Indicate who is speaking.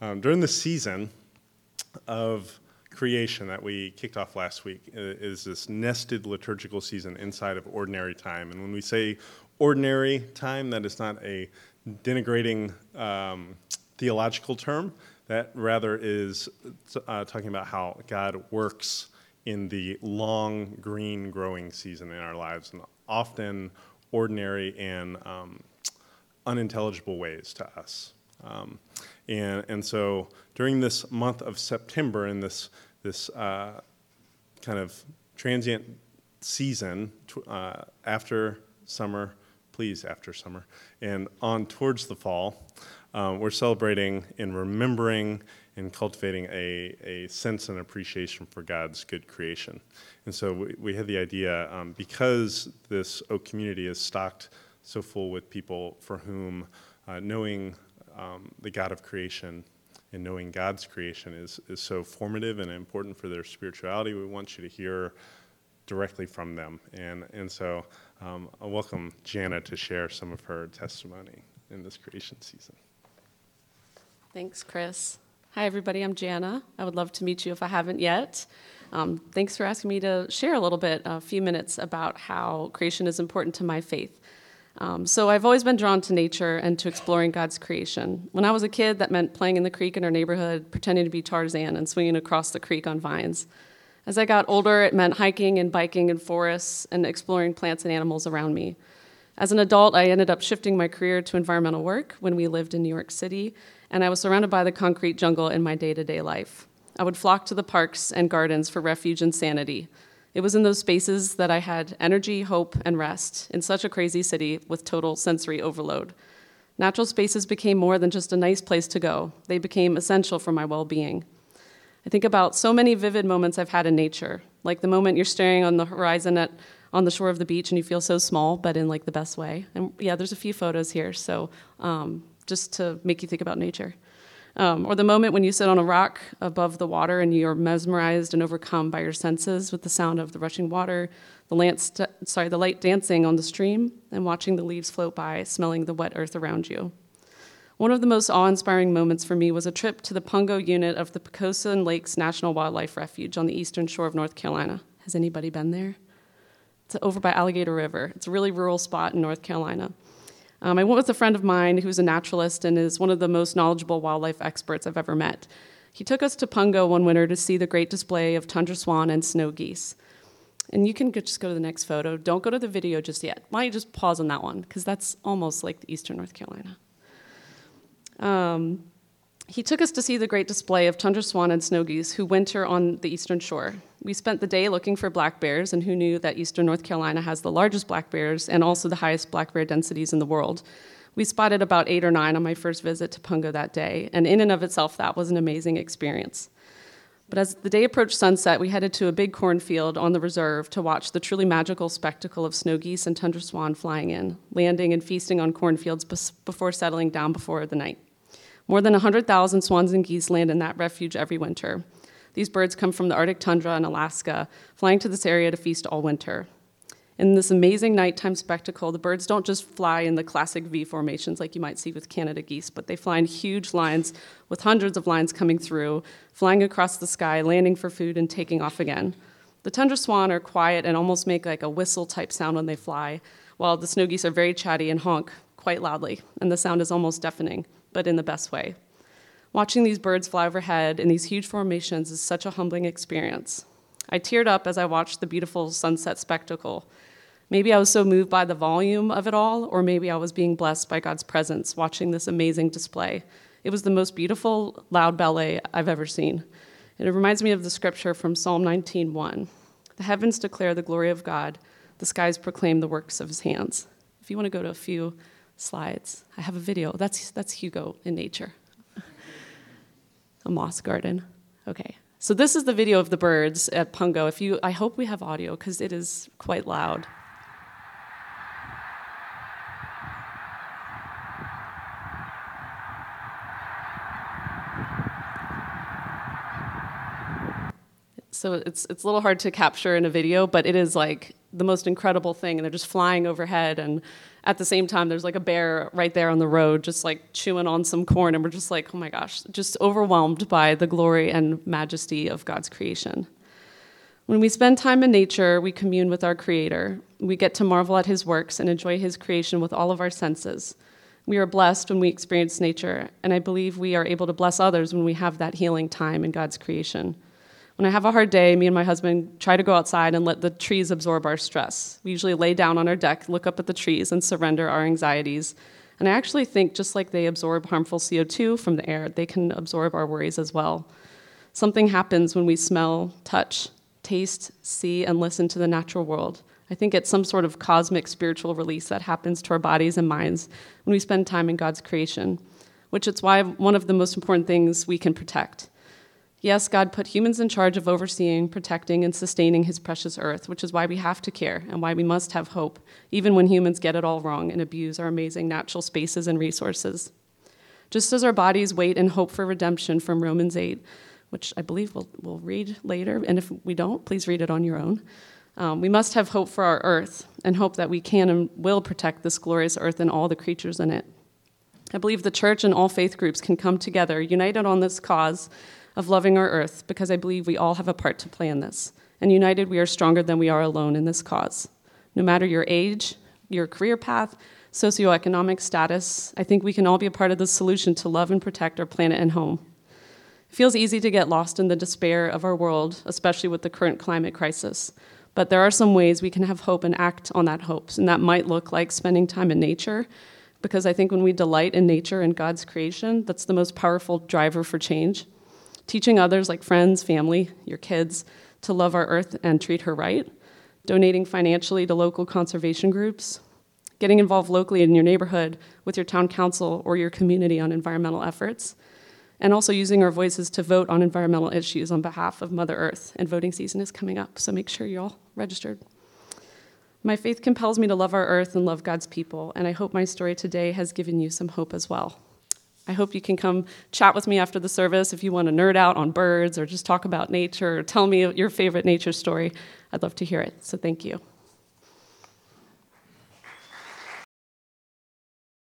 Speaker 1: Um, during the season of creation that we kicked off last week is this nested liturgical season inside of ordinary time. And when we say ordinary time, that is not a denigrating um, theological term. That rather is uh, talking about how God works in the long green growing season in our lives, and often ordinary and um, unintelligible ways to us. Um, and, and so during this month of September, in this, this uh, kind of transient season uh, after summer, please, after summer, and on towards the fall, um, we're celebrating and remembering and cultivating a, a sense and appreciation for God's good creation. And so we, we had the idea um, because this Oak community is stocked so full with people for whom uh, knowing um, the God of creation and knowing God's creation is, is so formative and important for their spirituality. We want you to hear directly from them. And, and so um, I welcome Janna to share some of her testimony in this creation season.
Speaker 2: Thanks, Chris. Hi, everybody. I'm Janna. I would love to meet you if I haven't yet. Um, thanks for asking me to share a little bit, a few minutes about how creation is important to my faith. Um, so, I've always been drawn to nature and to exploring God's creation. When I was a kid, that meant playing in the creek in our neighborhood, pretending to be Tarzan, and swinging across the creek on vines. As I got older, it meant hiking and biking in forests and exploring plants and animals around me. As an adult, I ended up shifting my career to environmental work when we lived in New York City and I was surrounded by the concrete jungle in my day to day life. I would flock to the parks and gardens for refuge and sanity. It was in those spaces that I had energy, hope, and rest in such a crazy city with total sensory overload. Natural spaces became more than just a nice place to go, they became essential for my well being. I think about so many vivid moments I've had in nature, like the moment you're staring on the horizon at on the shore of the beach and you feel so small, but in like the best way. And yeah, there's a few photos here, so um, just to make you think about nature. Um, or the moment when you sit on a rock above the water and you're mesmerized and overcome by your senses with the sound of the rushing water, the, lance, sorry, the light dancing on the stream, and watching the leaves float by, smelling the wet earth around you. One of the most awe inspiring moments for me was a trip to the Pungo unit of the Pocosin Lakes National Wildlife Refuge on the eastern shore of North Carolina. Has anybody been there? It's over by Alligator River. It's a really rural spot in North Carolina. Um, I went with a friend of mine who's a naturalist and is one of the most knowledgeable wildlife experts I've ever met. He took us to Pungo one winter to see the great display of tundra swan and snow geese. And you can just go to the next photo. Don't go to the video just yet. Why don't you just pause on that one? Because that's almost like the eastern North Carolina. Um, he took us to see the great display of tundra swan and snow geese who winter on the eastern shore. We spent the day looking for black bears, and who knew that eastern North Carolina has the largest black bears and also the highest black bear densities in the world. We spotted about eight or nine on my first visit to Pungo that day, and in and of itself, that was an amazing experience. But as the day approached sunset, we headed to a big cornfield on the reserve to watch the truly magical spectacle of snow geese and tundra swan flying in, landing and feasting on cornfields before settling down before the night. More than 100,000 swans and geese land in that refuge every winter. These birds come from the Arctic tundra in Alaska, flying to this area to feast all winter. In this amazing nighttime spectacle, the birds don't just fly in the classic V formations like you might see with Canada geese, but they fly in huge lines with hundreds of lines coming through, flying across the sky, landing for food, and taking off again. The tundra swan are quiet and almost make like a whistle type sound when they fly, while the snow geese are very chatty and honk quite loudly, and the sound is almost deafening but in the best way. Watching these birds fly overhead in these huge formations is such a humbling experience. I teared up as I watched the beautiful sunset spectacle. Maybe I was so moved by the volume of it all, or maybe I was being blessed by God's presence watching this amazing display. It was the most beautiful, loud ballet I've ever seen. And it reminds me of the scripture from Psalm 19:1. The heavens declare the glory of God, the skies proclaim the works of his hands. If you want to go to a few slides. I have a video. That's, that's Hugo in nature. a moss garden. Okay. So this is the video of the birds at Pungo. If you, I hope we have audio because it is quite loud. So it's it's a little hard to capture in a video, but it is like the most incredible thing, and they're just flying overhead and at the same time, there's like a bear right there on the road, just like chewing on some corn. And we're just like, oh my gosh, just overwhelmed by the glory and majesty of God's creation. When we spend time in nature, we commune with our Creator. We get to marvel at His works and enjoy His creation with all of our senses. We are blessed when we experience nature, and I believe we are able to bless others when we have that healing time in God's creation. When I have a hard day, me and my husband try to go outside and let the trees absorb our stress. We usually lay down on our deck, look up at the trees, and surrender our anxieties. And I actually think just like they absorb harmful CO2 from the air, they can absorb our worries as well. Something happens when we smell, touch, taste, see, and listen to the natural world. I think it's some sort of cosmic spiritual release that happens to our bodies and minds when we spend time in God's creation, which is why one of the most important things we can protect. Yes, God put humans in charge of overseeing, protecting, and sustaining his precious earth, which is why we have to care and why we must have hope, even when humans get it all wrong and abuse our amazing natural spaces and resources. Just as our bodies wait and hope for redemption from Romans 8, which I believe we'll, we'll read later, and if we don't, please read it on your own. Um, we must have hope for our earth and hope that we can and will protect this glorious earth and all the creatures in it. I believe the church and all faith groups can come together, united on this cause of loving our earth, because I believe we all have a part to play in this. And united, we are stronger than we are alone in this cause. No matter your age, your career path, socioeconomic status, I think we can all be a part of the solution to love and protect our planet and home. It feels easy to get lost in the despair of our world, especially with the current climate crisis. But there are some ways we can have hope and act on that hope. And that might look like spending time in nature, because I think when we delight in nature and God's creation, that's the most powerful driver for change. Teaching others, like friends, family, your kids, to love our earth and treat her right. Donating financially to local conservation groups. Getting involved locally in your neighborhood with your town council or your community on environmental efforts and also using our voices to vote on environmental issues on behalf of Mother Earth. And voting season is coming up, so make sure you're all registered. My faith compels me to love our earth and love God's people, and I hope my story today has given you some hope as well. I hope you can come chat with me after the service if you want to nerd out on birds or just talk about nature or tell me your favorite nature story. I'd love to hear it, so thank you.